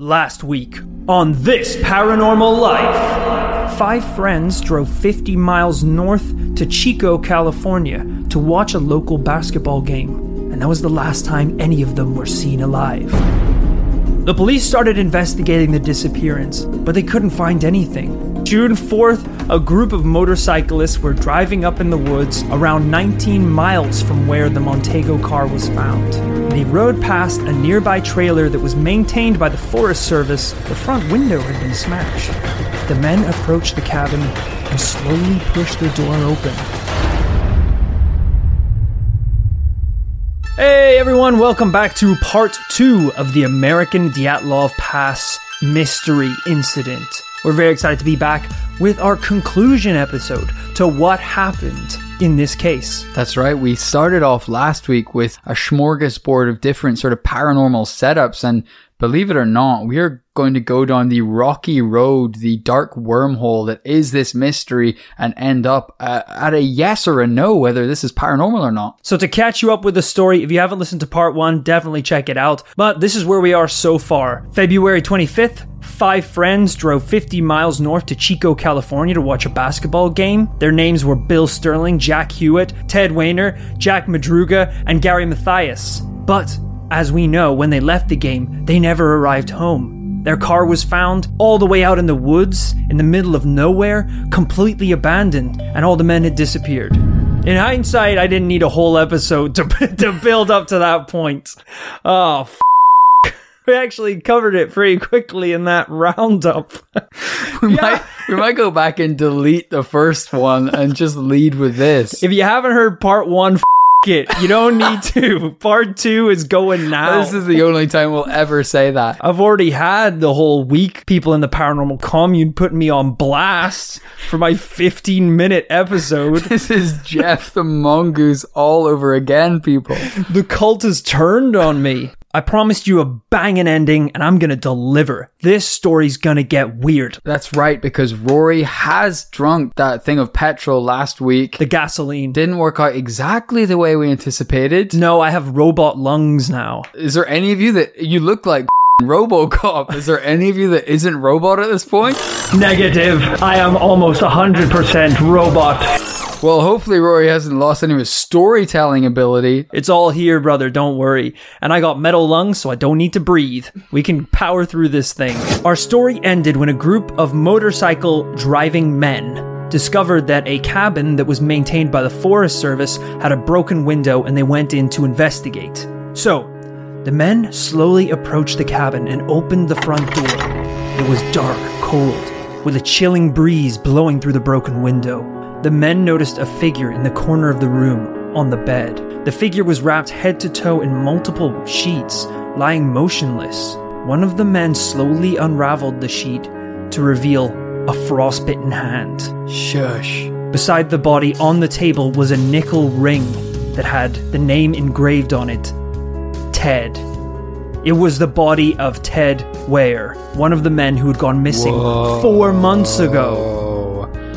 Last week on This Paranormal Life, five friends drove 50 miles north to Chico, California to watch a local basketball game, and that was the last time any of them were seen alive. The police started investigating the disappearance, but they couldn't find anything. June 4th, a group of motorcyclists were driving up in the woods around 19 miles from where the Montego car was found. They rode past a nearby trailer that was maintained by the Forest Service. The front window had been smashed. The men approached the cabin and slowly pushed the door open. Hey everyone, welcome back to part two of the American Dyatlov Pass mystery incident. We're very excited to be back with our conclusion episode to what happened in this case. That's right. We started off last week with a smorgasbord of different sort of paranormal setups. And believe it or not, we are going to go down the rocky road, the dark wormhole that is this mystery and end up uh, at a yes or a no, whether this is paranormal or not. So, to catch you up with the story, if you haven't listened to part one, definitely check it out. But this is where we are so far. February 25th, five friends drove 50 miles north to Chico, California to watch a basketball game. Their names were Bill Sterling, Jack Huett, Ted Weiner, Jack Madruga, and Gary Mathias. But, as we know, when they left the game, they never arrived home. Their car was found all the way out in the woods, in the middle of nowhere, completely abandoned, and all the men had disappeared. In hindsight, I didn't need a whole episode to, to build up to that point. Oh, f- we actually covered it pretty quickly in that roundup. We, might, we might go back and delete the first one and just lead with this. If you haven't heard part one, f- it. You don't need to. Part two is going now. This is the only time we'll ever say that. I've already had the whole week people in the paranormal commune putting me on blast for my 15 minute episode. This is Gef the Mongoose all over again, people. The cult has turned on me. I promised you a banging ending and I'm gonna deliver. This story's gonna get weird. That's right, because Rory has drunk that thing of petrol last week. The gasoline. Didn't work out exactly the way we anticipated. No, I have robot lungs now. Is there any of you that you look like Robocop? Is there any of you that isn't robot at this point? Negative. I am almost 100% robot. Well, hopefully Rory hasn't lost any of his storytelling ability. It's all here, brother, don't worry. And I got metal lungs, so I don't need to breathe. We can power through this thing. Our story ended when a group of motorcycle driving men discovered that a cabin that was maintained by the Forest Service had a broken window and they went in to investigate. So, the men slowly approached the cabin and opened the front door. It was dark, cold, with a chilling breeze blowing through the broken window. The men noticed a figure in the corner of the room, on the bed. The figure was wrapped head to toe in multiple sheets, lying motionless. One of the men slowly unraveled the sheet to reveal a frostbitten hand. Shush. Beside the body on the table was a nickel ring that had the name engraved on it Ted. It was the body of Ted Weiher, one of the men who had gone missing four months ago.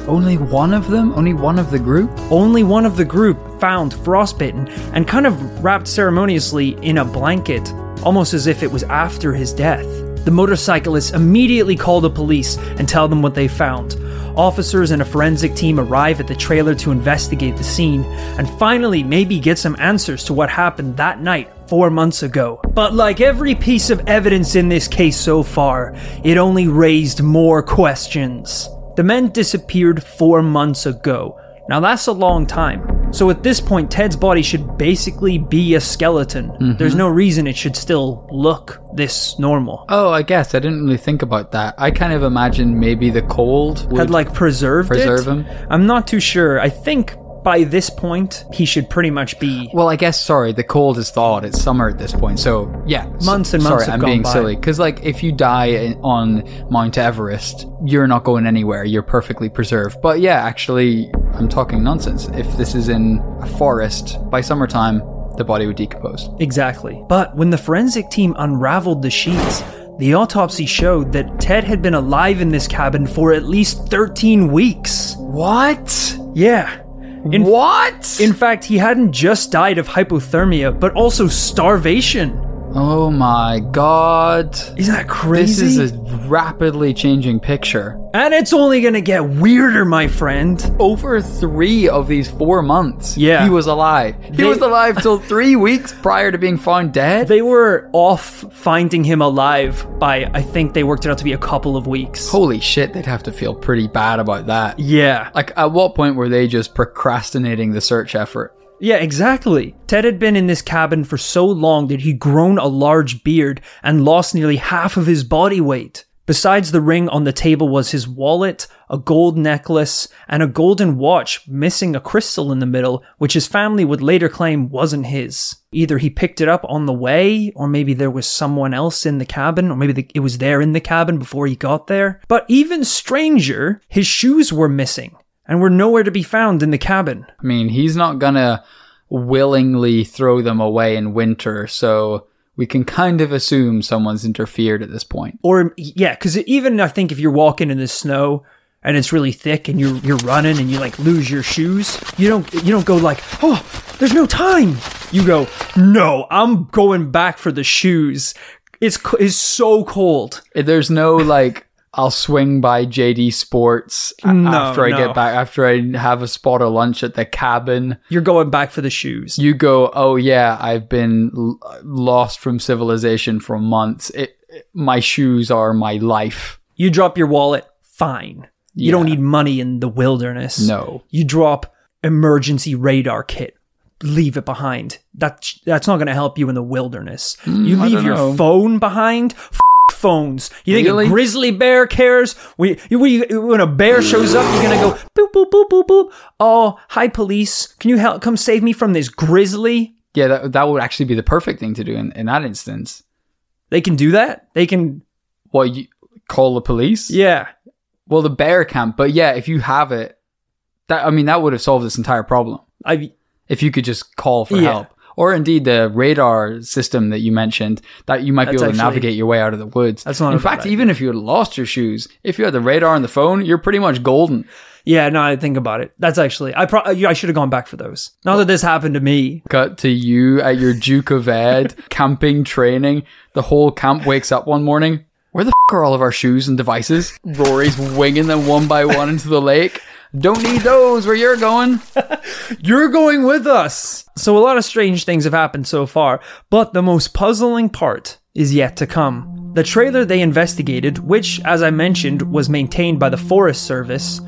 Only one of them? Only one of the group? Only one of the group found frostbitten and kind of wrapped ceremoniously in a blanket, almost as if it was after his death. The motorcyclists immediately call the police and tell them what they found. Officers and a forensic team arrive at the trailer to investigate the scene and finally maybe get some answers to what happened that night four months ago. But like every piece of evidence in this case so far, it only raised more questions. The men disappeared four months ago. Now that's a long time. So at this point, Ted's body should basically be a skeleton. Mm-hmm. There's no reason it should still look this normal. Oh, I guess I didn't really think about that. I kind of imagined maybe the cold would Had like preserved preserve it. him. I'm not too sure. I think by this point he should pretty much be Well, I guess sorry, the cold is thawed. It's summer at this point, so yeah. Months and months Sorry, I'm being by. silly because like if you die in- on Mount Everest, you're not going anywhere. You're perfectly preserved. But yeah, actually, I'm talking nonsense. If this is in a forest by summertime, the body would decompose. Exactly. But when the forensic team unraveled the sheets, the autopsy showed that Ted had been alive in this cabin for at least 13 weeks. What? Yeah. In, what? in fact, he hadn't just died of hypothermia, but also starvation. Oh my god. Isn't that crazy? This is a rapidly changing picture. and it's only gonna get weirder, my friend. Over three of these four months, Yeah. he was alive. He They- was alive till three weeks prior to being found dead. They were off finding him alive by, I think they worked it out to be a couple of weeks. Holy shit, they'd have to feel pretty bad about that. Yeah. Like, at what point were they just procrastinating the search effort? Yeah, exactly. Ted had been in this cabin for so long that he'd grown a large beard and lost nearly half of his body weight. Besides the ring on the table was his wallet, a gold necklace, and a golden watch missing a crystal in the middle, which his family would later claim wasn't his. Either he picked it up on the way, or maybe there was someone else in the cabin, or maybe the, it was there in the cabin before he got there. But even stranger, his shoes were missing and were nowhere to be found in the cabin. I mean, he's not gonna willingly throw them away in winter, so we can kind of assume someone's interfered at this point. or yeah, because even I think if you're walking in the snow and it's really thick and you're you're running and you like lose your shoes, you don't you don't go like, oh, there's no time. You go, no, I'm going back for the shoes. It's it's so cold. There's no like, I'll swing by JD Sports No, after I no. get back, after I have a spot of lunch at the cabin. You're going back for the shoes. You go, oh yeah, I've been l- lost from civilization for months. It, it- my shoes are my life. You drop your wallet, fine. You don't need money in the wilderness. No. You drop emergency radar kit. Leave it behind. That that's not going to help you in the wilderness. you Mm, I leave your know. phone behind. F- phones. You think Really? a grizzly bear cares? When, you- when, a bear shows up, you're gonna go boop boop boop boop boop. Oh, hi police. Can you help? Come save me from this grizzly. Yeah, that, that would actually be the perfect thing to do in, in that instance. They can do that. They can. Well, you call the police? Yeah. Well, the bear can't, but yeah, if you have it, that I mean, that would have solved this entire problem. I. If you could just call for Yeah. help. Or indeed the radar system that you mentioned, that you might be That's able to navigate your way out of the woods. That's not In fact, even if you had lost your shoes, if you had the radar and the phone, you're pretty much golden. Yeah. No, I think about it. That's actually. I. Pro- I should have gone back for those. Now that this happened to me. Cut to you at your Duke of Ed camping training. The whole camp wakes up one morning. Where the f- are all of our shoes and devices? Rory's winging them one by one into the lake. Don't need those where you're going. You're going with us. So, a lot of strange things have happened so far, but the most puzzling part is yet to come. The trailer they investigated, which, as I mentioned, was maintained by the Forest Service,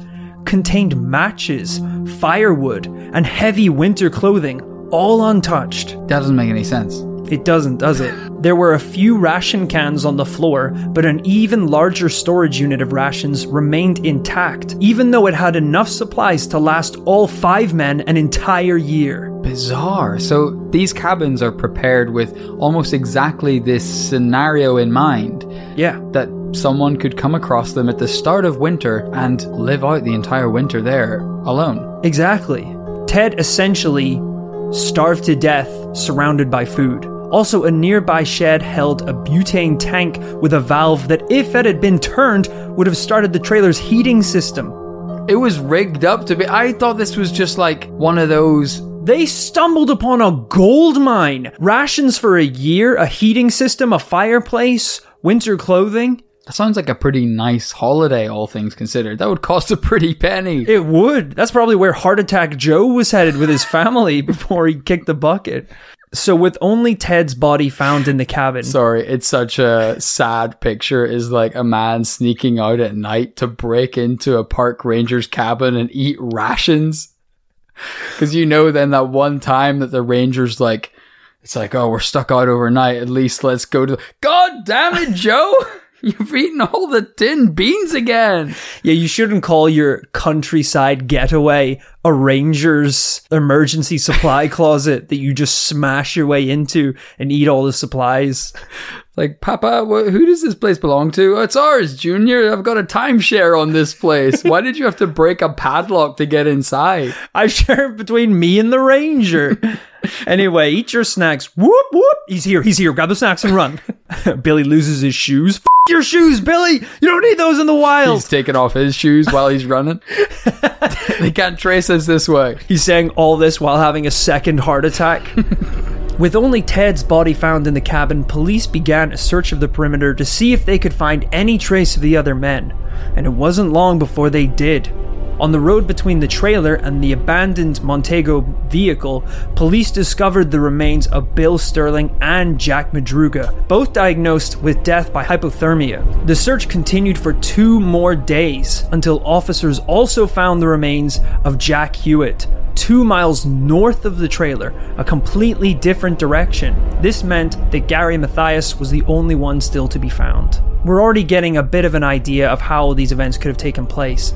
contained matches, firewood, and heavy winter clothing, all untouched. That doesn't make any sense. It doesn't, does it? There were a few ration cans on the floor, but an even larger storage unit of rations remained intact, even though it had enough supplies to last all five men an entire year. Bizarre. So these cabins are prepared with almost exactly this scenario in mind Yeah. that someone could come across them at the start of winter and live out the entire winter there alone. Exactly. Ted essentially starved to death surrounded by food. Also, a nearby shed held a butane tank with a valve that, if it had been turned, would have started the trailer's heating system. It was rigged up to be. I thought this was just like one of those. They stumbled upon a gold mine. Rations for a year, a heating system, a fireplace, winter clothing. That sounds like a pretty nice holiday, all things considered. That would cost a pretty penny. It would. That's probably where Heart Attack Joe was headed with his family before he kicked the bucket. So, with only Ted's body found in the cabin, Sorry, it's such a sad picture. Is like a man sneaking out at night to break into a park ranger's cabin and eat rations. Because you know, then that one time that the rangers like, it's like, oh, we're stuck out overnight. At least let's go to. God damn it, Joe! You've eaten all the tin beans again. yeah, you shouldn't call your countryside getaway a ranger's emergency supply closet that you just smash your way into and eat all the supplies. Like, Papa, wh- who does this place belong to? "Oh, it's ours, Junior. I've got a timeshare on this place. Why did you have to break a padlock to get inside? I share it between me and the ranger. anyway, eat your snacks. Whoop whoop. He's here. He's here. Grab the snacks and run. Billy loses his shoes. F- your shoes, Billy. You don't need those in the wild. He's taking off his shoes while he's running. they can't trace us this way. He's saying all this while having a second heart attack. With only Ted's body found in the cabin, police began a search of the perimeter to see if they could find any trace of the other men, and it wasn't long before they did. On the road between the trailer and the abandoned Montego vehicle, police discovered the remains of Bill Sterling and Jack Madruga, both diagnosed with death by hypothermia. The search continued for two more days until officers also found the remains of Jack Huett, two miles north of the trailer, a completely different direction. This meant that Gary Mathias was the only one still to be found. We're already getting a bit of an idea of how these events could have taken place.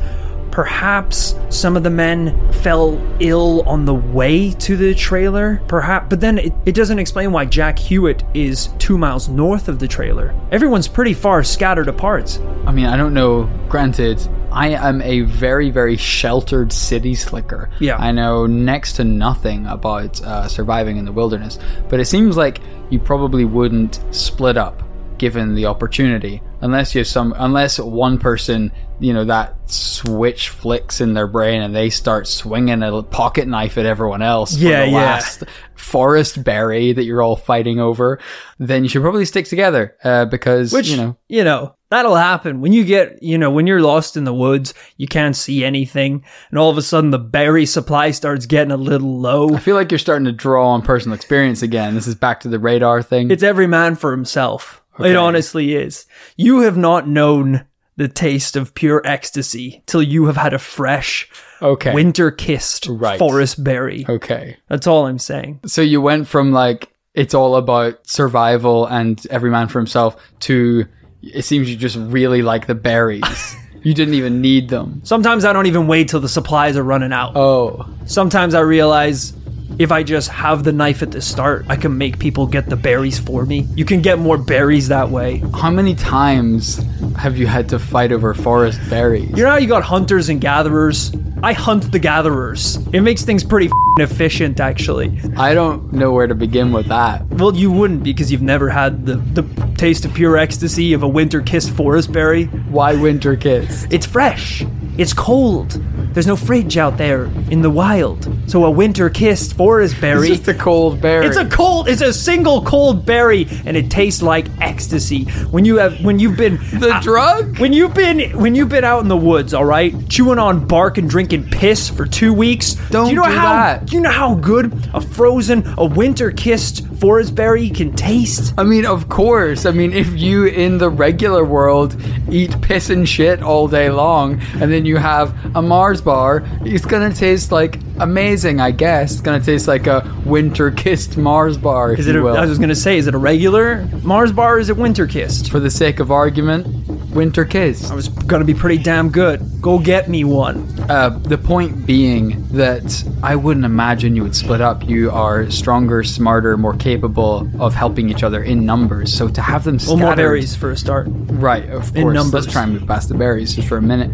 Perhaps some of the men fell ill on the way to the trailer. Perhaps, but then it, it doesn't explain why Jack Huett is two miles north of the trailer. Everyone's pretty far scattered apart. I mean, I don't know. Granted, I am a very, very sheltered city slicker. Yeah. I know next to nothing about uh, surviving in the wilderness, but it seems like you probably wouldn't split up given the opportunity unless you have some unless one person you know that switch flicks in their brain and they start swinging a pocket knife at everyone else for Yeah, the yeah. last forest berry that you're all fighting over then you should probably stick together uh, because Which, you know you know, that'll happen. When you get, you know, when you're lost in the woods, you can't see anything, and all of a sudden the berry supply starts getting a little low. I feel like you're starting to draw on personal experience again. This is back to the radar thing. It's every man for himself. Okay. It honestly is. You have not known the taste of pure ecstasy till you have had a fresh, okay. winter kissed Right. forest berry. okay. That's all I'm saying. So you went from like it's all about survival and every man for himself to it seems you just really like the berries. you didn't even need them. Sometimes I don't even wait till the supplies are running out. Oh. Sometimes I realize if I just have the knife at the start, I can make people get the berries for me. You can get more berries that way. How many times have you had to fight over forest berries? You know how you got hunters and gatherers? I hunt the gatherers. It makes things pretty efficient, actually. I don't know where to begin with that. Well, you wouldn't because you've never had the, the taste of pure ecstasy of a winter kissed forest berry. Why winter kiss? It's fresh. It's cold. There's no fridge out there in the wild. So a winter kissed forest It's berry. just a cold berry. It's a cold. It's a single cold berry, and it tastes like ecstasy. When you have, when you've been the uh, drug? when you've been when you've been out in the woods, all right, chewing on bark and drinking piss for two weeks. Don't do you know do how that. Do you know how good a frozen, a winter kissed forest berry can taste? I mean, of course. I mean, if you in the regular world eat piss and shit all day long, and then you have a Mars bar, it's gonna taste like amazing, I guess. It's gonna taste like a winter kissed Mars bar, Is it? will. I was gonna say, is it a regular Mars bar? or Is it winter kissed? For the sake of argument, winter kiss. I was gonna be pretty damn good. Go get me one. Uh, the point being that I wouldn't imagine you would split up. You are stronger, smarter, more capable of helping each other in numbers. So to have them Well, scattered, more berries for a start. right? Of In course. numbers. Let's try and move past the berries just for a minute.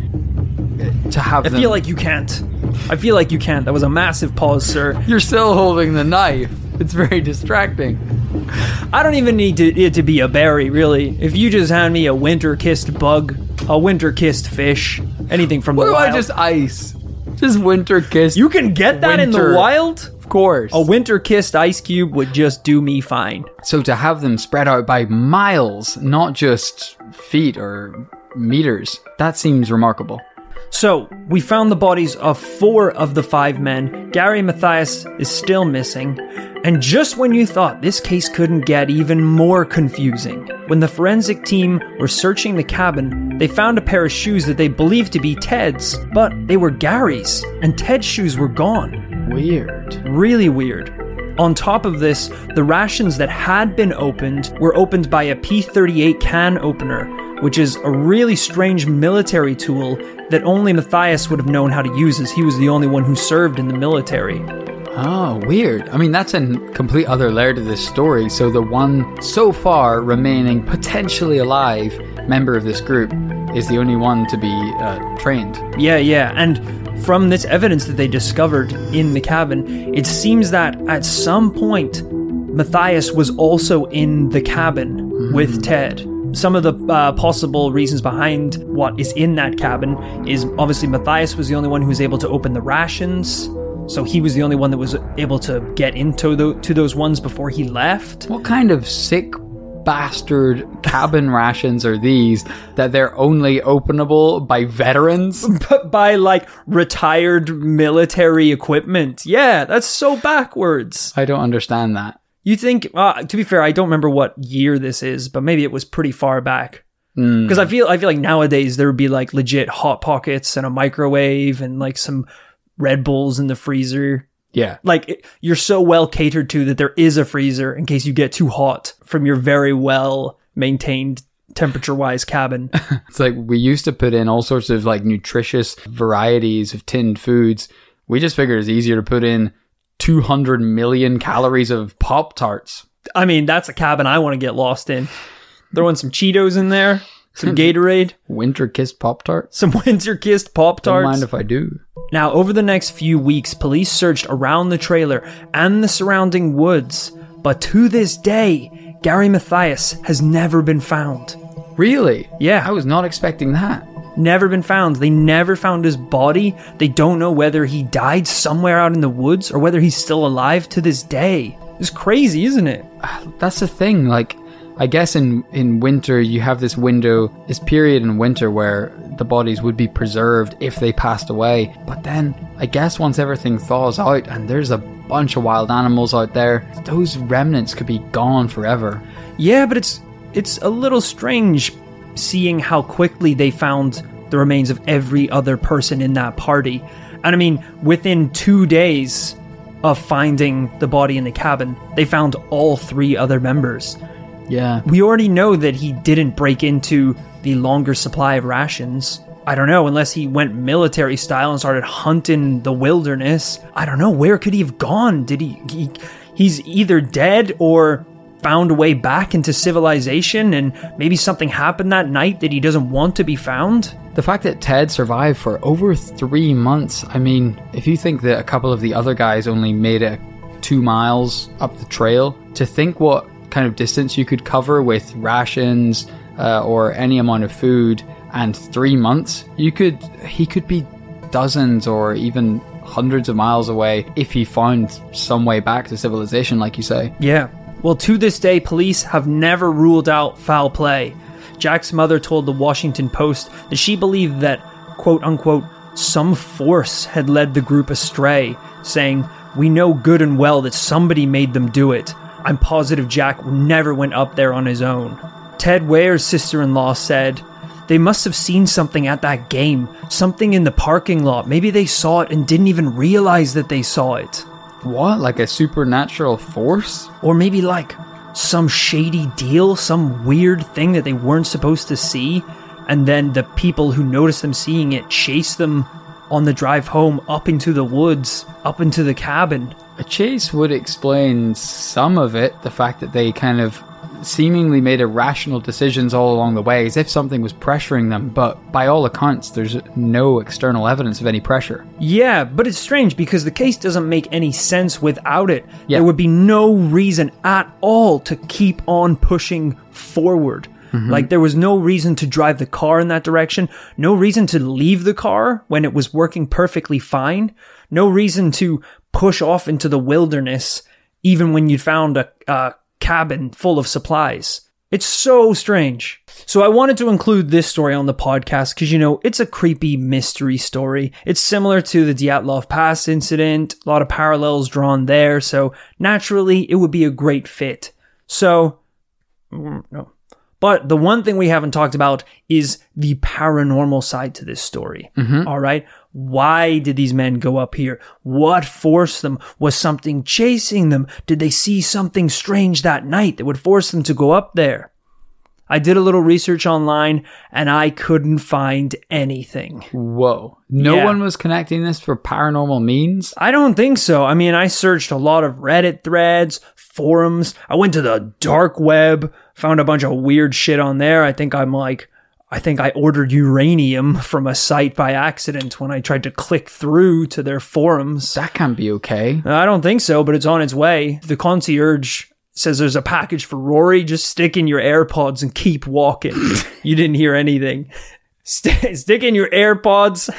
Uh, To have I them, feel like you can't. I feel like you can't. That was a massive pause, sir. you're still holding the knife. It's very distracting. I don't even need to, it to be a berry, really. If you just hand me a winter kissed bug, a winter kissed fish, anything from What the about wild, just ice? Just winter kiss. you can get that in winter- the wild. of course. A winter kissed ice cube would just do me fine. So to have them spread out by miles, not just feet or meters, that seems remarkable. So, we found the bodies of four of the five men. Gary Mathias is still missing. And just when you thought this case couldn't get even more confusing, when the forensic team were searching the cabin, they found a pair of shoes that they believed to be Ted's, but they were Gary's, and Ted's shoes were gone. Weird. Really weird. On top of this, the rations that had been opened were opened by a P 38 can opener, which is a really strange military tool that only Mathias would have known how to use, as he was the only one who served in the military. Oh, weird. I mean, that's a complete other layer to this story. So the one so far remaining potentially alive member of this group is the only one to be uh, trained. Yeah, yeah, and from this evidence that they discovered in the cabin, it seems that at some point, Mathias was also in the cabin with Ted. Some of the uh, possible reasons behind what is in that cabin is obviously Mathias was the only one who was able to open the rations. So he was the only one that was able to get into the, to those ones before he left. What kind of sick bastard cabin rations are these that they're only openable by veterans? But by like retired military equipment. Yeah, that's so backwards. I don't understand that. You think, uh, to be fair, I don't remember what year this is, but maybe it was pretty far back. Hmm. Because I feel, I feel like nowadays there would be like legit hot pockets and a microwave and like some Red Bulls in the freezer. Yeah. Like it- you're so well catered to that there is a freezer in case you get too hot from your very well maintained temperature wise cabin. It's like we used to put in all sorts of like nutritious varieties of tinned foods. We just figured it's easier to put in 200 million calories of Pop Tarts. I mean, that's a cabin I want to get lost in. Throwing some Cheetos in there, some Gatorade, Winter kissed Pop Tarts. some winter kissed Pop Don't Tarts. mind if I do. Now, over the next few weeks, police searched around the trailer and the surrounding woods, but to this day, Gary Mathias has never been found. Really? Yeah. I was not expecting that. Never been found. They never found his body. They don't know whether he died somewhere out in the woods or whether he's still alive to this day. It's crazy, isn't it? Ah, that's the thing. Like, I guess in in winter you have this window, this period in winter where the bodies would be preserved if they passed away. But then I guess once everything thaws out and there's a bunch of wild animals out there, those remnants could be gone forever. Yeah, but it's it's a little strange seeing how quickly they found the remains of every other person in that party. And I mean, within 2 days of finding the body in the cabin, they found all three other members. Yeah. We already know that he didn't break into the longer supply of rations. I don't know, unless he went military style and started hunting the wilderness. I don't know, where could he have gone? Did he, he he's either dead or found a way back into civilization and maybe something happened that night that he doesn't want to be found? The fact that Ted survived for over three months, I mean, if you think that a couple of the other guys only made it two miles up the trail, to think what kind of distance you could cover with rations uh, or any amount of food and three months, you could, he could be dozens or even hundreds of miles away if he found some way back to civilization, like you say. Yeah. Well, to this day, police have never ruled out foul play. Jack's mother told the Washington Post that she believed that, quote unquote, some force had led the group astray, saying, We know good and well that somebody made them do it. I'm positive Jack never went up there on his own. Ted Weiher's sister in law said, They must have seen something at that game, something in the parking lot. Maybe they saw it and didn't even realize that they saw it. What? Like a supernatural force? Or maybe like some shady deal, some weird thing that they weren't supposed to see, and then the people who noticed them seeing it chase them on the drive home up into the woods, up into the cabin. A chase would explain some of it, the fact that they kind of seemingly made irrational decisions all along the way, as if something was pressuring them, but by all accounts, there's no external evidence of any pressure. Yeah, but it's strange because the case doesn't make any sense without it. Yeah. There would be no reason at all to keep on pushing forward. Mm-hmm. Like there was no reason to drive the car in that direction, no reason to leave the car when it was working perfectly fine, no reason to push off into the wilderness even when you found a, a cabin full of supplies. It's so strange. So I wanted to include this story on the podcast because you know it's a creepy mystery story. It's similar to the Dyatlov Pass incident, a lot of parallels drawn there, so naturally it would be a great fit. So mm, no. But the one thing we haven't talked about is the paranormal side to this story. All right. Why did these men go up here? What forced them? Was something chasing them? Did they see something strange that night that would force them to go up there? I did a little research online and I couldn't find anything. Whoa. No Yeah. one was connecting this for paranormal means? I don't think so. I mean, I searched a lot of Reddit threads, forums. I went to the dark web, found a bunch of weird shit on there. I think I'm like, I think I ordered uranium from a site by accident when I tried to click through to their forums. That can't be okay. I don't think so, but it's on its way. The concierge says there's a package for Rory. Just stick in your AirPods and keep walking. you didn't hear anything. St- stick in your AirPods.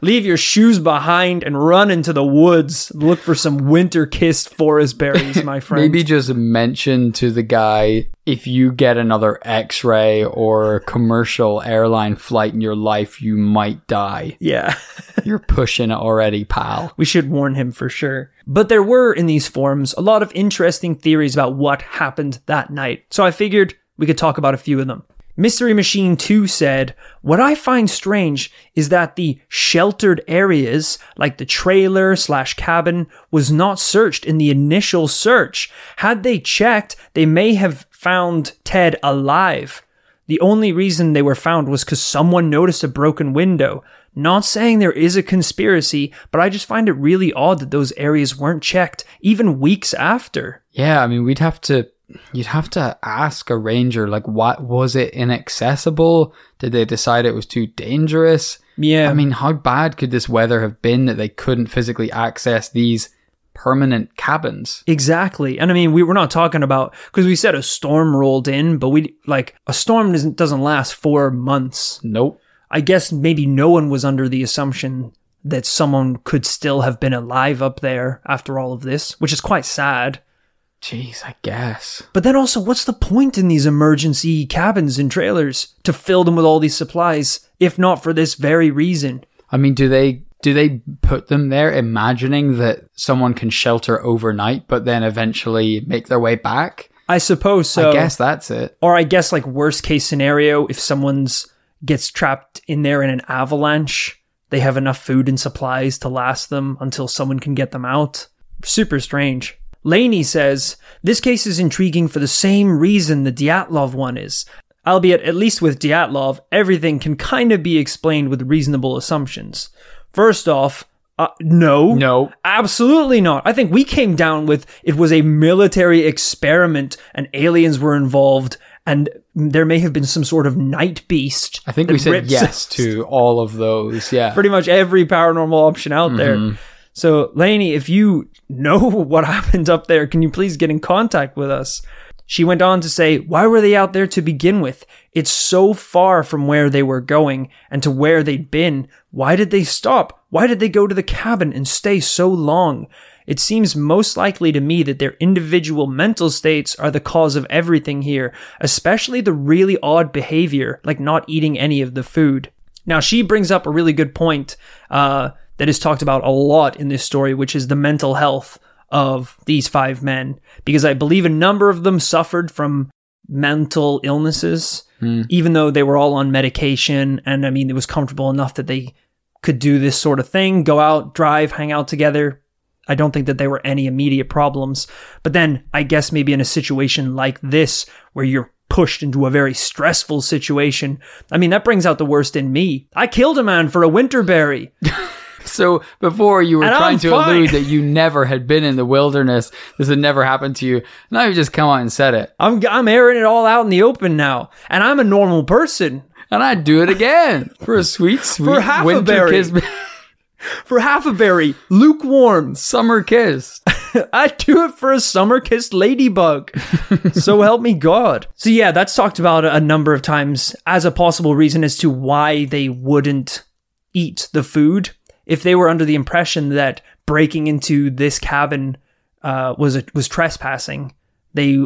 Leave your shoes behind and run into the woods. Look for some winter kissed forest berries, my friend. Maybe just mention to the guy if you get another x ray or commercial airline flight in your life, you might die. Yeah. You're pushing it already, pal. We should warn him for sure. But there were in these forums a lot of interesting theories about what happened that night. So I figured we could talk about a few of them. Mystery Machine 2 said, What I find strange is that the sheltered areas, like the trailer slash cabin, was not searched in the initial search. Had they checked, they may have found Ted alive. The only reason they were found was because someone noticed a broken window. Not saying there is a conspiracy, but I just find it really odd that those areas weren't checked, even weeks after. Yeah, I mean, we'd have to you'd have to ask a ranger like what was it inaccessible did they decide it was too dangerous Yeah. i mean how bad could this weather have been that they couldn't physically access these permanent cabins Exactly. And I mean, we were not talking about, because we said a storm rolled in, but we, like, a storm doesn't, doesn't last four months. nope I guess maybe no one was under the assumption that someone could still have been alive up there after all of this, which is quite sad. Jeez i guess But then also, what's the point in these emergency cabins and trailers to fill them with all these supplies, if not for this very reason? i mean do they do they put them there imagining that someone can shelter overnight but then eventually make their way back I suppose so. i guess that's it Or I guess like worst case scenario, if someone's gets trapped in there in an avalanche, they have enough food and supplies to last them until someone can get them out. Super strange. Laney says, This case is intriguing for the same reason the Dyatlov one is. Albeit, at least with Dyatlov, everything can kind of be explained with reasonable assumptions. First off, uh, no. no Absolutely not. I think we came down with it was a military experiment and aliens were involved and there may have been some sort of night beast. i think we said yes to all of those yeah pretty much every paranormal option out there. So, Lainey, if you know what happened up there, can you please get in contact with us? She went on to say, Why were they out there to begin with? It's so far from where they were going and to where they'd been. Why did they stop? Why did they go to the cabin and stay so long? It seems most likely to me that their individual mental states are the cause of everything here, especially the really odd behavior, like not eating any of the food. Now, she brings up a really good point uh, that is talked about a lot in this story, which is the mental health of these five men, because I believe a number of them suffered from mental illnesses, hmm. even though they were all on medication. And I mean, it was comfortable enough that they could do this sort of thing go out, drive, hang out together. I don't think that there were any immediate problems. But then I guess maybe in a situation like this, where you're pushed into a very stressful situation, I mean, that brings out the worst in me. I killed a man for a winterberry. So before you were And trying I'm to fine. allude that you never had been in the wilderness, this had never happened to you. Now you just come out and said it, I'm, I'm airing it all out in the open now. And I'm a normal person. and I'd do it again for a sweet, sweet half a winter berry. kiss, For half a berry, lukewarm. summer kiss. I'd do it for a summer kissed ladybug. so help me God. So yeah, that's talked about a number of times as a possible reason as to why they wouldn't eat the food. If they were under the impression that breaking into this cabin uh, was a, was trespassing, they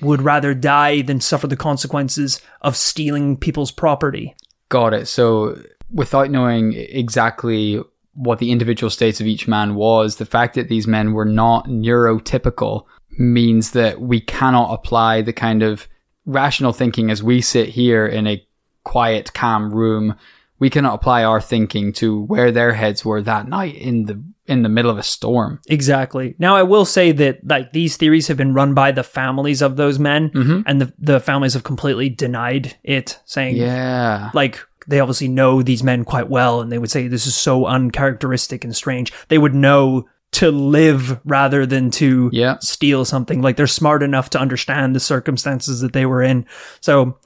would rather die than suffer the consequences of stealing people's property. Got it. So without knowing exactly what the individual states of each man was, the fact that these men were not neurotypical means that we cannot apply the kind of rational thinking as we sit here in a quiet, calm room. We cannot apply our thinking to where their heads were that night in the in the middle of a storm. Exactly. Now, I will say that like these theories have been run by the families of those men, mm-hmm. and the the families have completely denied it, saying Yeah. like they obviously know these men quite well, and they would say this is so uncharacteristic and strange. They would know to live rather than to Yeah. steal something. Like they're smart enough to understand the circumstances that they were in. So.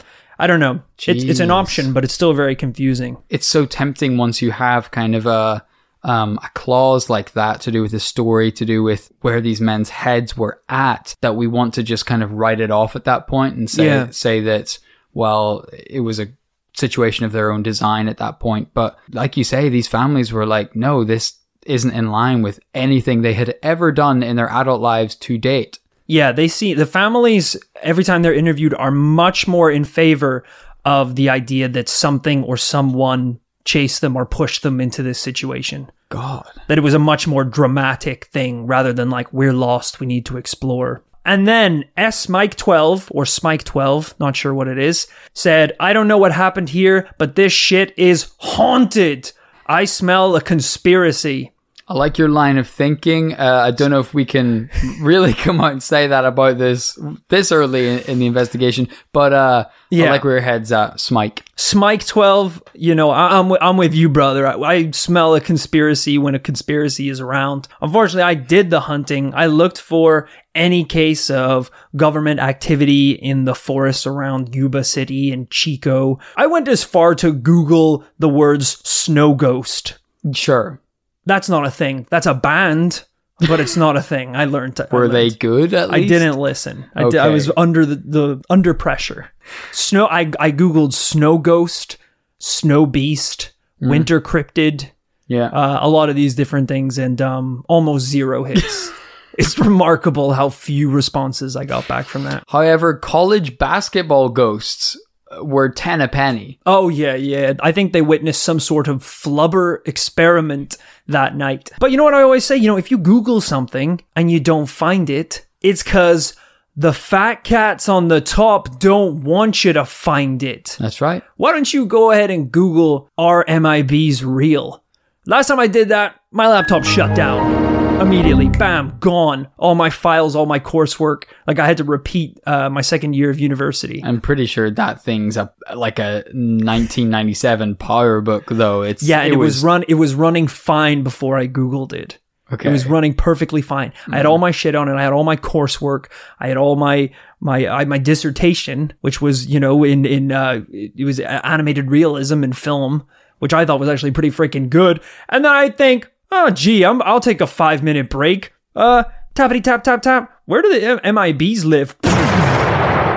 I don't know. It's it's an option, but it's still very confusing. it's so tempting once you have kind of a um, a clause like that to do with the story, to do with where these men's heads were at, that we want to just kind of write it off at that point and say Yeah. say that well, it was a situation of their own design at that point. But like you say, these families were like, no, this isn't in line with anything they had ever done in their adult lives to date. Yeah, they see the families every time they're interviewed are much more in favor of the idea that something or someone chased them or pushed them into this situation. God. That it was a much more dramatic thing rather than like we're lost, we need to explore. And then S Mike 12 or Smike 12, not sure what it is, said, "I don't know what happened here, but this shit is haunted. I smell a conspiracy." I like your line of thinking. Uh, I don't know if we can really come out and say that about this this early in, in the investigation, but uh, Yeah. I like where your head's at, Smike. Smike 12, you know, I, I'm, wi- I'm with you, brother. I, I smell a conspiracy when a conspiracy is around. Unfortunately, I did the hunting. I looked for any case of government activity in the forests around Yuba City and Chico. I went as far to Google the words snow ghost. Sure. That's not a thing. That's a band, but it's not a thing. I learned. I Were they learned. good at I didn't listen. I, did, I was under the, the under pressure. Snow. I I googled snow ghost, snow beast, Mm. winter cryptid, Yeah. uh, a lot of these different things, and um, almost zero hits. it's remarkable how few responses I got back from that. However, college basketball ghosts were 10 a penny. Oh yeah, yeah. I think they witnessed some sort of flubber experiment that night. But you know what I always say? You know, if you Google something and you don't find it, it's because the fat cats on the top don't want you to find it. That's right. Why don't you go ahead and Google are MIBs real? Last time I did that, my laptop shut down. Immediately, bam, gone. All my files, all my coursework. Like I had to repeat uh, my second year of university. I'm pretty sure that thing's a like a 1997 powerbook though. It's Yeah, and it, was, run. It was running fine before I googled it. okay. It was running perfectly fine. I had all my shit on it. I had all my coursework. I had all my my I, my dissertation, which was you know in in uh, it was animated realism in film, which I thought was actually pretty freaking good. And then I think, oh gee, I'm, I'll take a five minute break. Uh, tappity tap tap tap. Where do the M- MIBs live?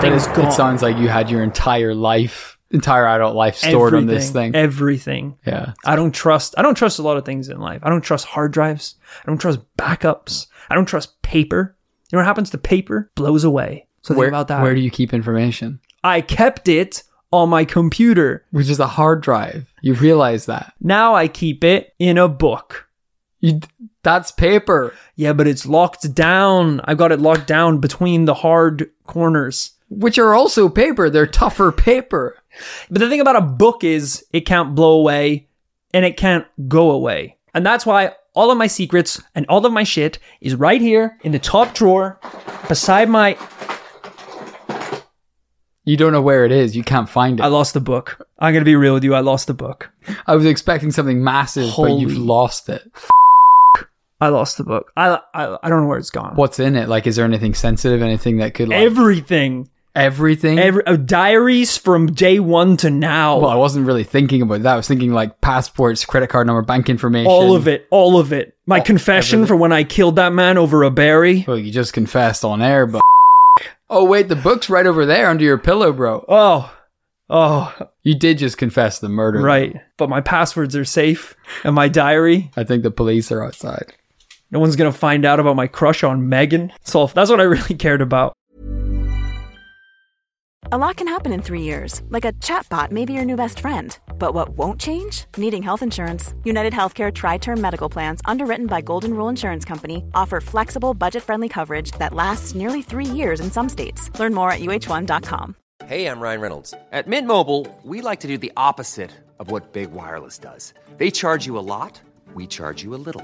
Things it, sounds like you had your entire life, entire adult life stored on this thing. Everything. yeah. I don't trust I don't trust a lot of things in life. I don't trust hard drives. I don't trust backups. I don't trust paper. You know what happens to paper? Blows away. So Where, think about that. where do you keep information? I kept it on my computer. Which is a hard drive. You realize that. Now I keep it in a book. You, that's paper. Yeah, but it's locked down. I've got it locked down between the hard corners. Which are also paper. They're tougher paper. But the thing about a book is it can't blow away and it can't go away. And that's why all of my secrets and all of my shit is right here in the top drawer beside my You don't know where it is. You can't find it. I lost the book. I'm going to be real with you. I lost the book. I was expecting something massive, but you've lost it. I lost the book. I, I, I don't know where it's gone. What's in it? Like, is there anything sensitive? Anything that could like Everything. everything? Every, uh, diaries from day one to now. well, I wasn't really thinking about that. I was thinking like passports, credit card number, bank information. all of it. All of it. My confession everything. for when I killed that man over a berry. Well, you just confessed on air, but oh wait, the book's right over there under your pillow, bro. Oh. Oh, You did just confess the murder, right. But my passwords are safe and my diary. I think the police are outside. No one's going to find out about my crush on Megan. So that's what I really cared about. A lot can happen in three years, like a chatbot may be your new best friend. But what won't change? Needing health insurance. United Healthcare TriTerm Medical Plans, underwritten by Golden Rule Insurance Company, offer flexible, budget friendly coverage that lasts nearly three years in some states. Learn more at uh1.com. Hey, I'm Ryan Reynolds. At Mint Mobile, we like to do the opposite of what Big Wireless does. They charge you a lot, we charge you a little.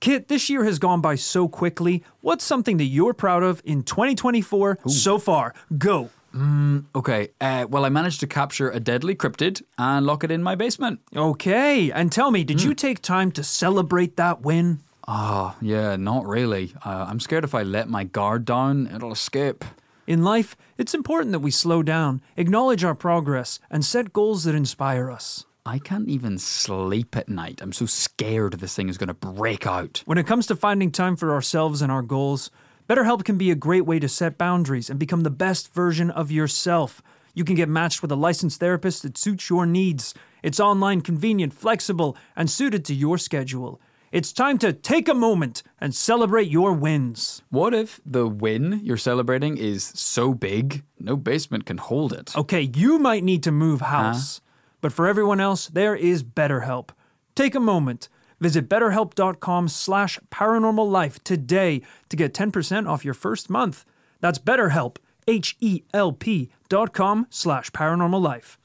Kit, this year has gone by so quickly. What's something that you're proud of in 2024 so far? Go. Okay, uh, well, I managed to capture a deadly cryptid and lock it in my basement. Okay, and tell me, did you take time to celebrate that win? Oh, yeah, not really. Uh, I'm scared if I let my guard down, it'll escape. In life, it's important that we slow down, acknowledge our progress, and set goals that inspire us. I can't even sleep at night. I'm so scared this thing is going to break out. When it comes to finding time for ourselves and our goals, BetterHelp can be a great way to set boundaries and become the best version of yourself. You can get matched with a licensed therapist that suits your needs. It's online, convenient, flexible, and suited to your schedule. It's time to take a moment and celebrate your wins. What if the win you're celebrating is so big, no basement can hold it? Okay, you might need to move house, but for everyone else, there is BetterHelp. Take a moment. Visit betterhelp.com slash paranormal life today to get 10% off your first month. That's BetterHelp, H-E-L-P dot com slash paranormal life.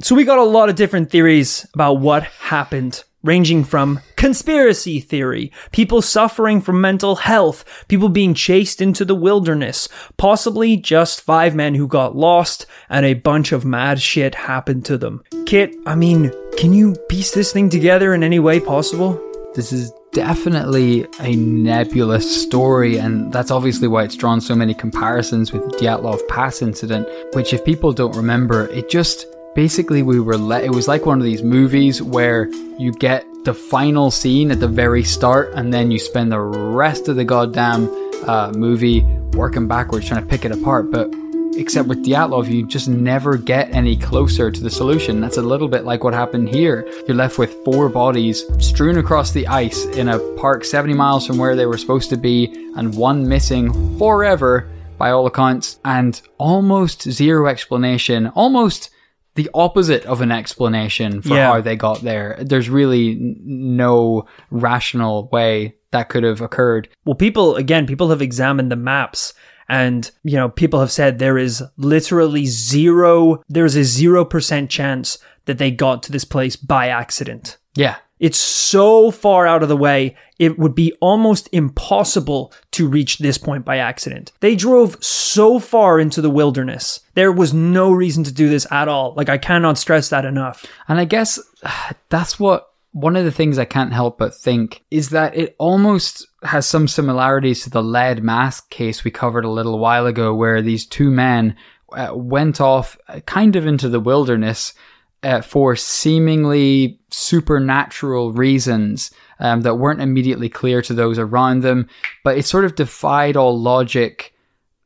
So we got a lot of different theories about what happened, ranging from conspiracy theory, people suffering from mental health, people being chased into the wilderness, possibly just five men who got lost, and a bunch of mad shit happened to them. Kit, I mean, can you piece this thing together in any way possible? This is definitely a nebulous story, and that's obviously why it's drawn so many comparisons with the Dyatlov Pass incident, which, if people don't remember, it just basically we were let it was like one of these movies where you get the final scene at the very start and then you spend the rest of the goddamn uh, movie working backwards trying to pick it apart but except with Dyatlov you just never get any closer to the solution. That's a little bit like what happened here. You're left with four bodies strewn across the ice in a park 70 miles from where they were supposed to be and one missing forever by all accounts and almost zero explanation almost the opposite of an explanation for Yeah. how they got there. There's really no rational way that could have occurred. Well, people, again, people have examined the maps and, you know, people have said there is literally zero, there's a 0% chance that they got to this place by accident. Yeah. It's so far out of the way, it would be almost impossible to reach this point by accident. They drove so far into the wilderness. There was no reason to do this at all. Like, I cannot stress that enough. And I guess that's what one of the things I can't help but think is that it almost has some similarities to the lead mask case we covered a little while ago, where these two men uh, went off kind of into the wilderness uh, for seemingly supernatural reasons um, that weren't immediately clear to those around them, but it sort of defied all logic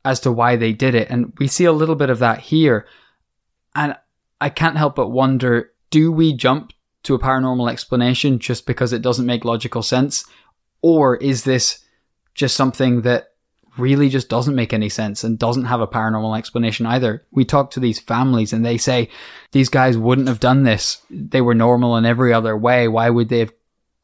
as to why they did it. And we see a little bit of that here. And I can't help but wonder do we jump to a paranormal explanation just because it doesn't make logical sense? Or is this just something that really just doesn't make any sense and doesn't have a paranormal explanation either? We talk to these families and they say these guys wouldn't have done this. They were normal in every other way. Why would they have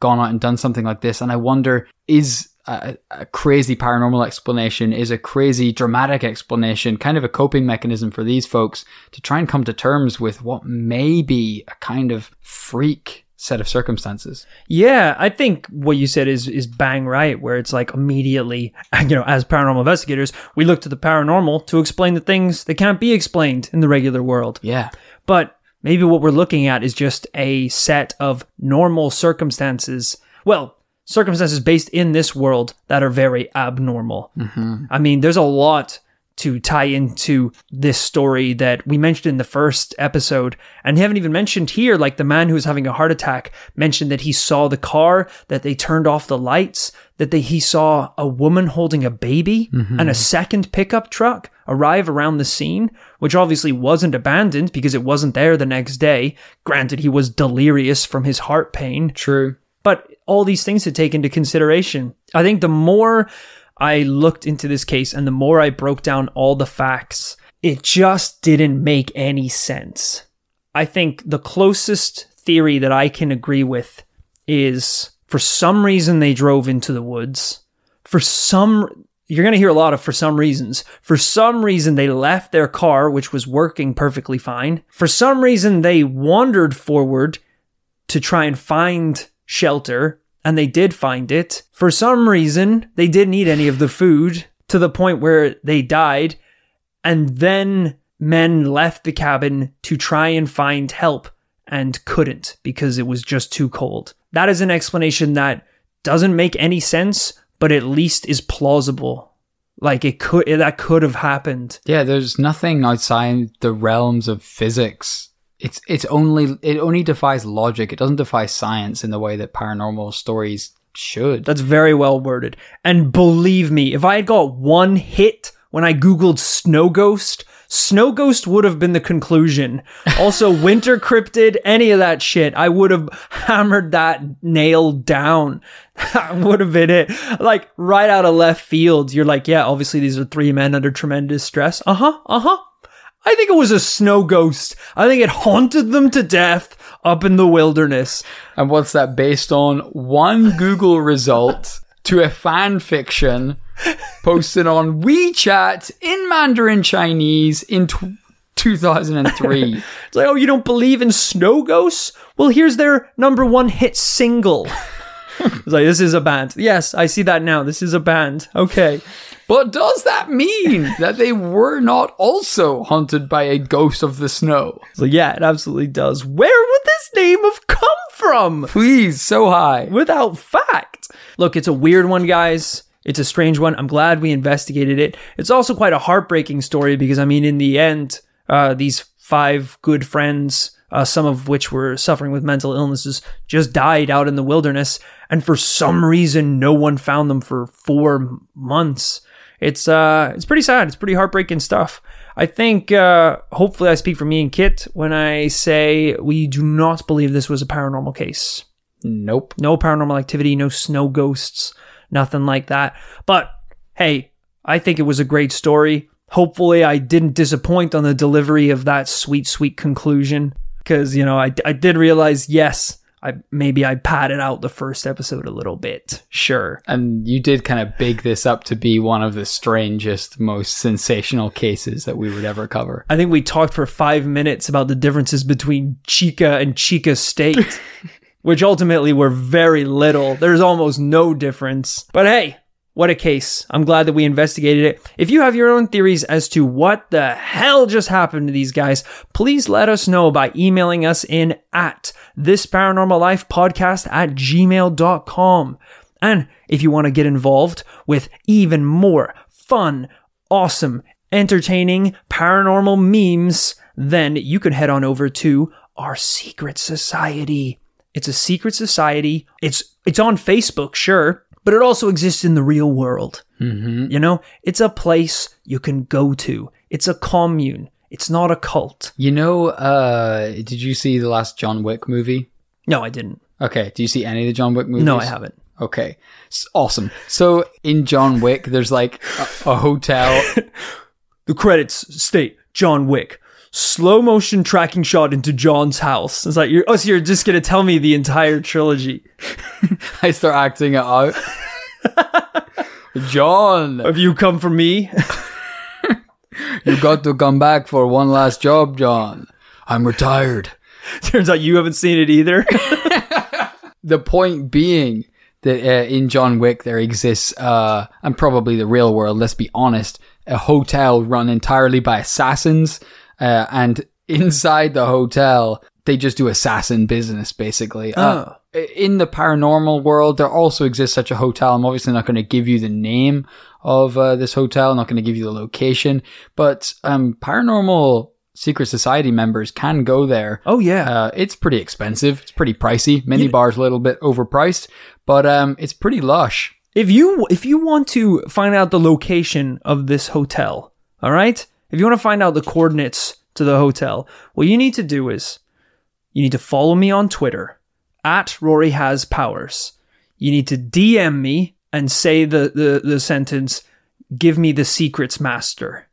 gone out and done something like this? And I wonder is a, a crazy paranormal explanation is a crazy dramatic explanation, kind of a coping mechanism for these folks to try and come to terms with what may be a kind of freak set of circumstances. Yeah, I think what you said is is bang right. Where it's like immediately, you know, as paranormal investigators, we look to the paranormal to explain the things that can't be explained in the regular world. Yeah. But maybe what we're looking at is just a set of normal circumstances. Well, circumstances based in this world that are very abnormal. Mm-hmm. I mean, there's a lot to tie into this story that we mentioned in the first episode and haven't even mentioned here. Like the man who was having a heart attack mentioned that he saw the car, that they turned off the lights, that they, he saw a woman holding a baby mm-hmm. and a second pickup truck arrive around the scene, which obviously wasn't abandoned because it wasn't there the next day. Granted, he was delirious from his heart pain. True. But all these things to take into consideration. I think the more I looked into this case and the more I broke down all the facts, it just didn't make any sense. I think the closest theory that I can agree with is for some reason they drove into the woods. For some you're going to hear a lot of for some reasons. For some reason, they left their car, which was working perfectly fine. For some reason, they wandered forward to try and find shelter, and they did find it. For some reason, they didn't eat any of the food to the point where they died. And then men left the cabin to try and find help and couldn't because it was just too cold. That is an explanation that doesn't make any sense, but at least is plausible. Like it could that could have happened. Yeah, there's nothing outside the realms of physics. It's it's only it only defies logic. It doesn't defy science in the way that paranormal stories should. That's very well worded. And believe me, if I had got one hit when I googled snow ghost, snow ghost would have been the conclusion. Also winter cryptid, any of that shit, I would have hammered that nail down. That would have been it. Like right out of left field, you're like, yeah, obviously these are three men under tremendous stress. Uh-huh, uh-huh. I think it was a snow ghost. I think it haunted them to death up in the wilderness. And what's that based on? One Google result to a fan fiction posted on WeChat in Mandarin Chinese in tw 2003. It's like, oh, you don't believe in snow ghosts? Well, here's their number one hit single. it's like, this is a band. Yes, I see that now. This is a band. Okay. But does that mean that they were not also haunted by a ghost of the snow? So yeah, it absolutely does. Where would this name have come from? Please, so high. Without fact. Look, it's a weird one, guys. It's a strange one. I'm glad we investigated it. It's also quite a heartbreaking story because, I mean, in the end, uh, these five good friends, uh, some of which were suffering with mental illnesses, just died out in the wilderness. And for some reason, no one found them for four months. It's uh, it's pretty sad. It's pretty heartbreaking stuff. I think, uh, hopefully, I speak for me and Kit when I say we do not believe this was a paranormal case. Nope. No paranormal activity, no snow ghosts, nothing like that. But hey, I think it was a great story. Hopefully, I didn't disappoint on the delivery of that sweet, sweet conclusion. Because, you know, I, I did realize, yes, I maybe I padded out the first episode a little bit. Sure. And you did kind of big this up to be one of the strangest, most sensational cases that we would ever cover. I think we talked for five minutes about the differences between Chico and Chico State, which ultimately were very little. There's almost no difference. But hey, what a case. I'm glad that we investigated it. If you have your own theories as to what the hell just happened to these guys, please let us know by emailing us in at this paranormal life podcast at gmail.com. And if you want to get involved with even more fun, awesome, entertaining paranormal memes, then you can head on over to our secret society. It's a secret society. It's it's on Facebook, sure, but it also exists in the real world. Mm-hmm. You know, it's a place you can go to. It's a commune. It's not a cult. You know, uh, did you see the last John Wick movie? No, I didn't. Okay. Do you see any of the John Wick movies? No, I haven't. Okay. Awesome. So in John Wick, there's like a, a hotel. The credits state John Wick. Slow motion tracking shot into John's house. It's like you're oh, so you're just gonna tell me the entire trilogy. I start acting it out. John, Have you come for me? you got to come back for one last job, John. I'm retired. Turns out you haven't seen it either. The point being that uh, in John Wick there exists, uh, and probably the real world, let's be honest, a hotel run entirely by assassins, uh, and inside the hotel they just do assassin business basically. Uh, in the paranormal world, there also exists such a hotel. I'm obviously not going to give you the name of uh, this hotel. I'm not going to give you the location, but um, paranormal secret society members can go there. Oh, yeah. Uh, it's pretty expensive. It's pretty pricey. Mini bar's a little bit overpriced, but um, it's pretty lush. If you if you want to find out the location of this hotel, all right? If you want to find out the coordinates to the hotel, what you need to do is you need to follow me on Twitter at Rory has powers. You need to DM me and say the the, the sentence, "Give me the secrets, master."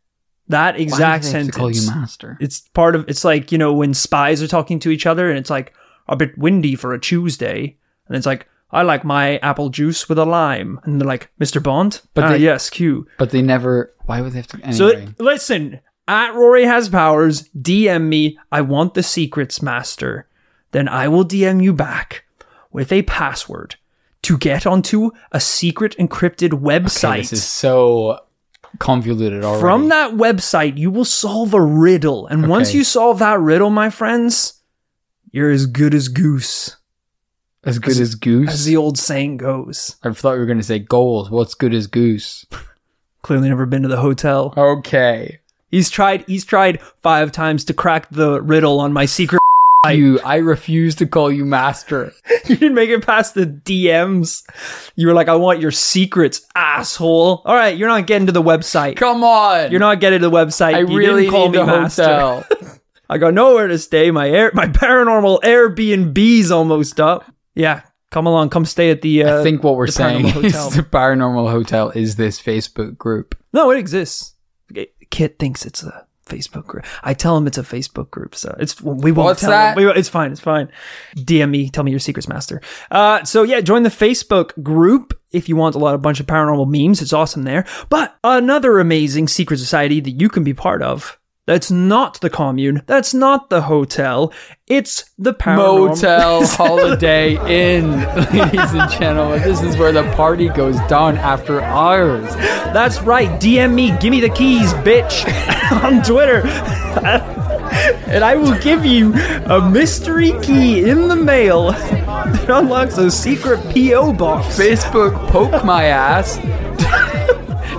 That exact Why do they have sentence. to call you master. It's part of. It's like you know when spies are talking to each other, and it's like a bit windy for a Tuesday, and it's like I like my apple juice with a lime, and they're like Mr. Bond. But they- yes, Q. But they never. Why would they have to? Anyway. So listen, at Rory has powers. DM me. I want the secrets, master. Then I will DM you back with a password to get onto a secret encrypted Okay, website. this is so convoluted already. From that website, you will solve a riddle. And once you solve that riddle, my friends, you're as good as goose, as good as goose. as the old saying goes. I thought you were going to say goals. What's good as goose? Clearly never been to the hotel. Okay. He's tried he's tried five times to crack the riddle on my secret You, I refuse to call you master. You didn't make it past the DMs. You were like, I want your secrets, asshole. All right, you're not getting to the website. Come on. You're not getting to the website. I You really didn't call need me the master. hotel. I got nowhere to stay. My air, my paranormal Airbnb's almost up. Yeah, come along, come stay at the. Uh, I think what we're saying Paranormal is the paranormal hotel is this Facebook group. no, it exists. Kit thinks it's a Facebook group. I tell him it's a Facebook group, so it's we won't What's tell that? him. We, it's fine. It's fine. DM me. Tell me your secrets, master. Uh, so yeah, join the Facebook group if you want a lot of bunch of paranormal memes. It's awesome there. But another amazing secret society that you can be part of. That's not the commune. That's not the hotel. It's the paranormal Motel Holiday Inn, ladies and gentlemen. This is where the party goes down after hours. That's right. DM me. Give me the keys, bitch, on Twitter. and I will give you a mystery key in the mail that unlocks a secret P.O. box. Facebook poke my ass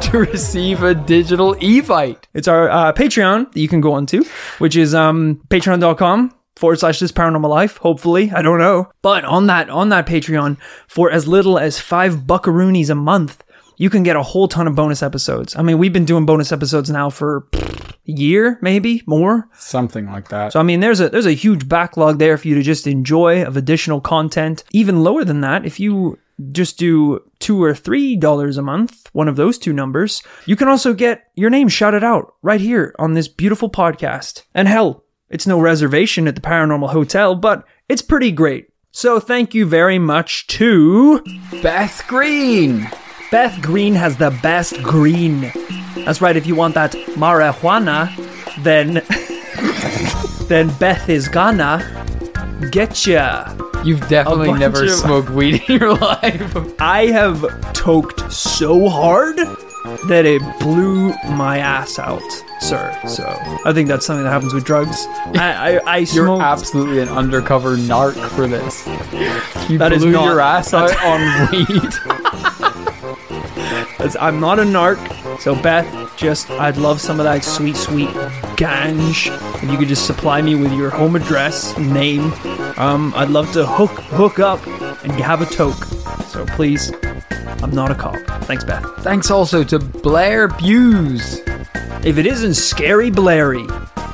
to receive a digital Evite. It's our uh, Patreon that you can go onto, which is um, patreon.com forward slash this paranormal life. Hopefully, I don't know. But on that on that Patreon, for as little as five buckaroonies a month, you can get a whole ton of bonus episodes. I mean, we've been doing bonus episodes now for pfft, a year, maybe more. Something like that. So I mean, there's a there's a huge backlog there for you to just enjoy of additional content. Even lower than that, if you just do two or three dollars a month, one of those two numbers, you can also get your name shouted out right here on this beautiful podcast. And hell, it's no reservation at the Paranormal Hotel, but it's pretty great. So thank you very much to Beth Green. Beth Green has the best green. That's right, if you want that marijuana, then then Beth is gonna get ya. You've definitely never of- smoked weed in your life. I have toked so hard that it blew my ass out, sir. So I think that's something that happens with drugs. I I, I You're smoked. absolutely an undercover narc for this. You That is blew not- your ass out on weed. I'm not a narc, so Beth, just I'd love some of that sweet, sweet ganj. If you could just supply me with your home address, name, um, I'd love to hook hook up and have a toke. So please, I'm not a cop. Thanks, Beth. Thanks also to Blair Buse. If it isn't Scary Blairy,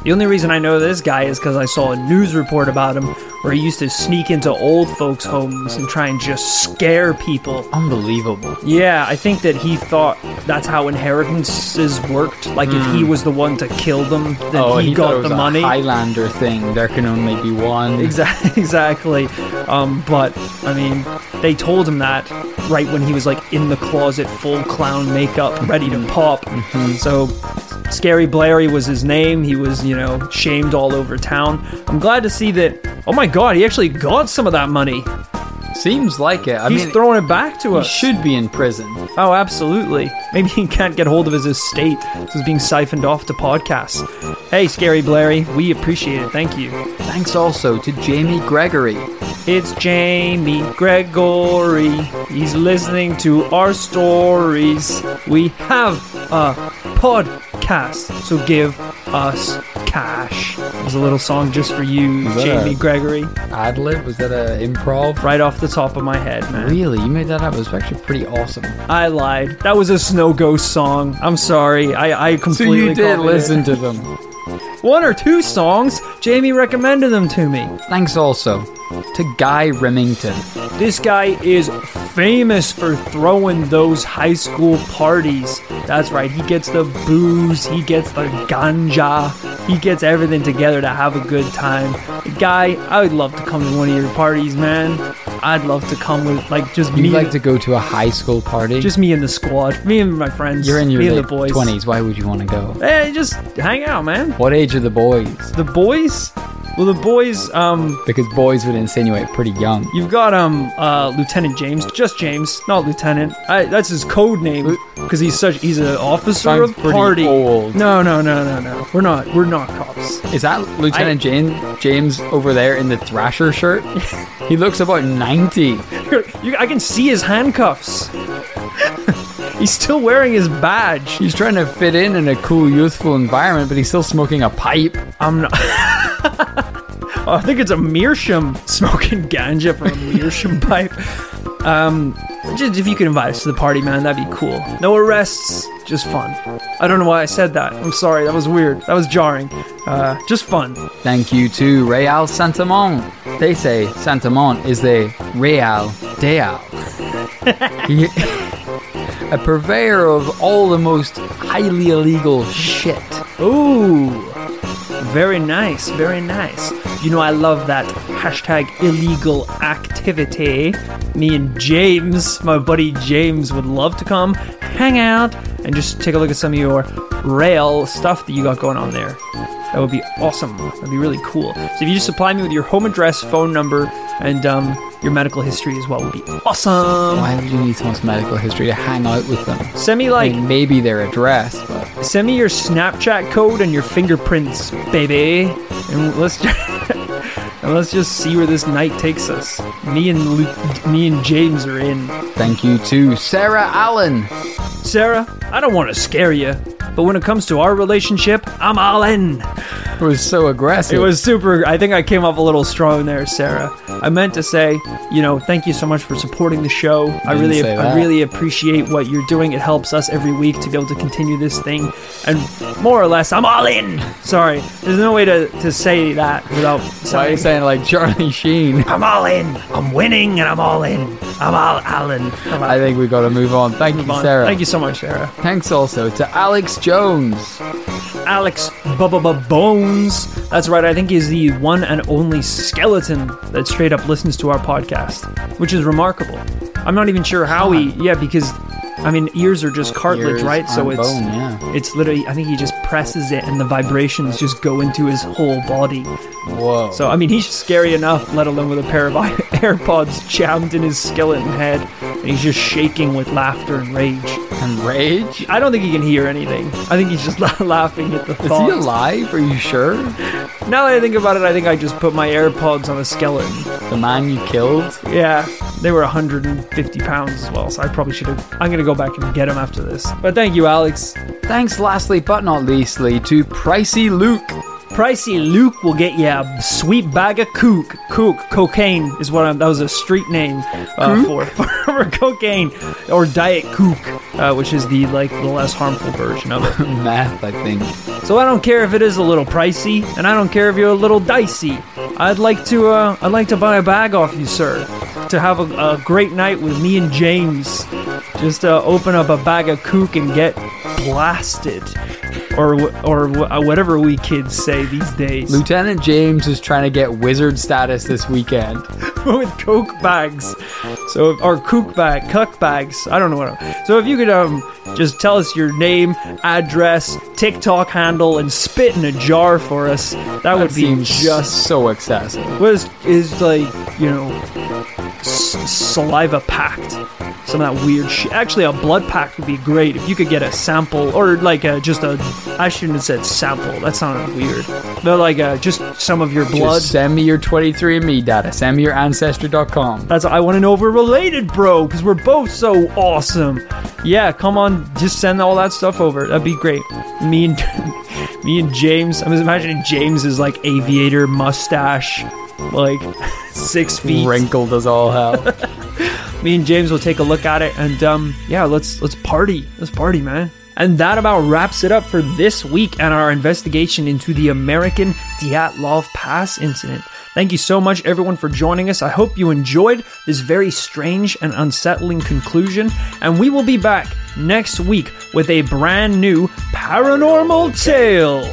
the only reason I know this guy is because I saw a news report about him where he used to sneak into old folks' homes and try and just scare people. Unbelievable. Yeah, I think that he thought that's how inheritances worked. Like if he was the one to kill them, then Hmm. Oh, he, he, got the a money. Highlander thing. There can only be one. Exactly, exactly. Um, but I mean, they told him that right when he was like in the closet, full clown makeup, ready to pop. Mm-hmm. So, Scary Blairy was his name. He was, you know, shamed all over town. I'm glad to see that. Oh my God, he actually got some of that money. Seems like it. I He's mean, throwing it back to us. he should be in prison. Oh, absolutely. Maybe he can't get hold of his estate. This is being siphoned off to podcasts. Hey, Scary Blairy, we appreciate it. Thank you. Thanks also to Jamie Gregory. It's Jamie Gregory. He's listening to our stories. We have a podcast, so give us cash. There's a little song just for you, Jamie a- Gregory. Adlib, was that a improv? Right off the top of my head, man. Really? You made that up? It was actually pretty awesome. I lied. That was a Snow Ghost song. I'm sorry. I, I So completely you did copied it. listen to them. One or two songs. Jamie recommended them to me. Thanks also to Guy Remington. This guy is famous for throwing those high school parties. That's right, he gets the booze, he gets the ganja, he gets everything together to have a good time. Guy, I would love to come to one of your parties, man. I'd love to come with like just me. You me, like to go to a high school party? just me and the squad, me and my friends. You're in your me and the boys. 20s. Why would you want to go? Hey, just hang out, man. What age are the boys? The boys, Well, the boys, um, Because boys would insinuate pretty young. you've got um, uh, Lieutenant James, just James, not Lieutenant. I, that's his code name because he's such he's an officer Sounds of the pretty party. old. No, no, no, no, no. We're not. We're not cops. Is that Lieutenant James James over there in the Thrasher shirt? he looks about 90. You, I can see his handcuffs. he's still wearing his badge. He's trying to fit in in a cool, youthful environment, but he's still smoking a pipe. I'm not. Oh, I think it's a meerschaum smoking ganja from a meerschaum pipe. Um, just if you could invite us to the party, man, that'd be cool. No arrests, just fun. I don't know why I said that. I'm sorry, that was weird. That was jarring. Uh, just fun. Thank you to Real Santamon. They say Santamon is the Real Deal. A purveyor of all the most highly illegal shit. Ooh, very nice, very nice. You know, I love that hashtag illegal activity. Me and James, my buddy James, would love to come hang out and just take a look at some of your rail stuff that you got going on there. That would be awesome. That'd be really cool. So if you just supply me with your home address, phone number, and um, your medical history as well, would be awesome. Why would you need someone's medical history to hang out with them? Send me I like mean, maybe their address, but Send me your Snapchat code and your fingerprints, baby, and let's and let's just see where this night takes us. Me and Lu- me and James are in. thank you to Sarah Allen. Sarah, I don't want to scare you, but when it comes to our relationship, I'm all in. It was so aggressive. It was super. I think I came off a little strong there, Sarah. I meant to say, you know, thank you so much for supporting the show. I really, I really appreciate what you're doing. It helps us every week to be able to continue this thing. And more or less, I'm all in. Sorry, there's no way to, to say that without Why are you saying like Charlie Sheen? I'm all in. I'm winning, and I'm all in. I'm all Alan. I'm all I think we've got to move on. Thank you, on. Sarah. Thank you so much, Sarah. Thanks also to Alex Jones. Alex Bubba Bones. That's right, I think he's the one and only skeleton that straight up listens to our podcast, which is remarkable. I'm not even sure how he, yeah, because I mean, ears are just cartilage, Ears right? So it's bone, yeah. it's literally, I think he just presses it and the vibrations just go into his whole body. Whoa. So I mean, he's scary enough, let alone with a pair of AirPods jammed in his skeleton head, and he's just shaking with laughter and rage. and rage? I don't think he can hear anything. I think he's just laughing at the thought. Is he alive? Are you sure? Now that I think about it, I think I just put my AirPods on a skeleton. The man you killed? Yeah, they were 150 pounds as well, so I probably should have. I'm gonna go back and get them after this. But thank you, Alex. Thanks, lastly but not leastly, to Pricey Luke. Pricey Luke will get you a sweet bag of kook. Kook, cocaine is what I'm. That was a street name uh, for, for cocaine or diet kook, uh, which is the like the less harmful version of it. Meth, I think. So I don't care if it is a little pricey, and I don't care if you're a little dicey. I'd like to, uh, I'd like to buy a bag off you, sir, to have a, a great night with me and James. Just uh, open up a bag of kook and get blasted, or or uh, whatever we kids say these days. Lieutenant James is trying to get wizard status this weekend. with coke bags. So, or kook bag, cuck bags. I don't know what. I'm, so, if you could um just tell us your name, address, TikTok handle, and spit in a jar for us, that, That would be just so excessive. what is like you know saliva packed. Some of that weird shit. Actually, a blood pact would be great if you could get a sample, or like a, just a. I shouldn't have said sample. That sounded weird. But like uh, just some of your blood. Just send me your 23andMe data. Send me your Ancestry.com. That's I want to know if we're related, bro, because we're both so awesome. Yeah, come on, just send all that stuff over. That'd be great. Me and me and James. I'm just imagining James is like aviator mustache, like six feet. Wrinkled as all hell. Me and James will take a look at it, and um, yeah, let's let's party. Let's party, man. And that about wraps it up for this week and our investigation into the American Dyatlov Pass incident. Thank you so much, everyone, for joining us. I hope you enjoyed this very strange and unsettling conclusion. And we will be back next week with a brand new paranormal tale.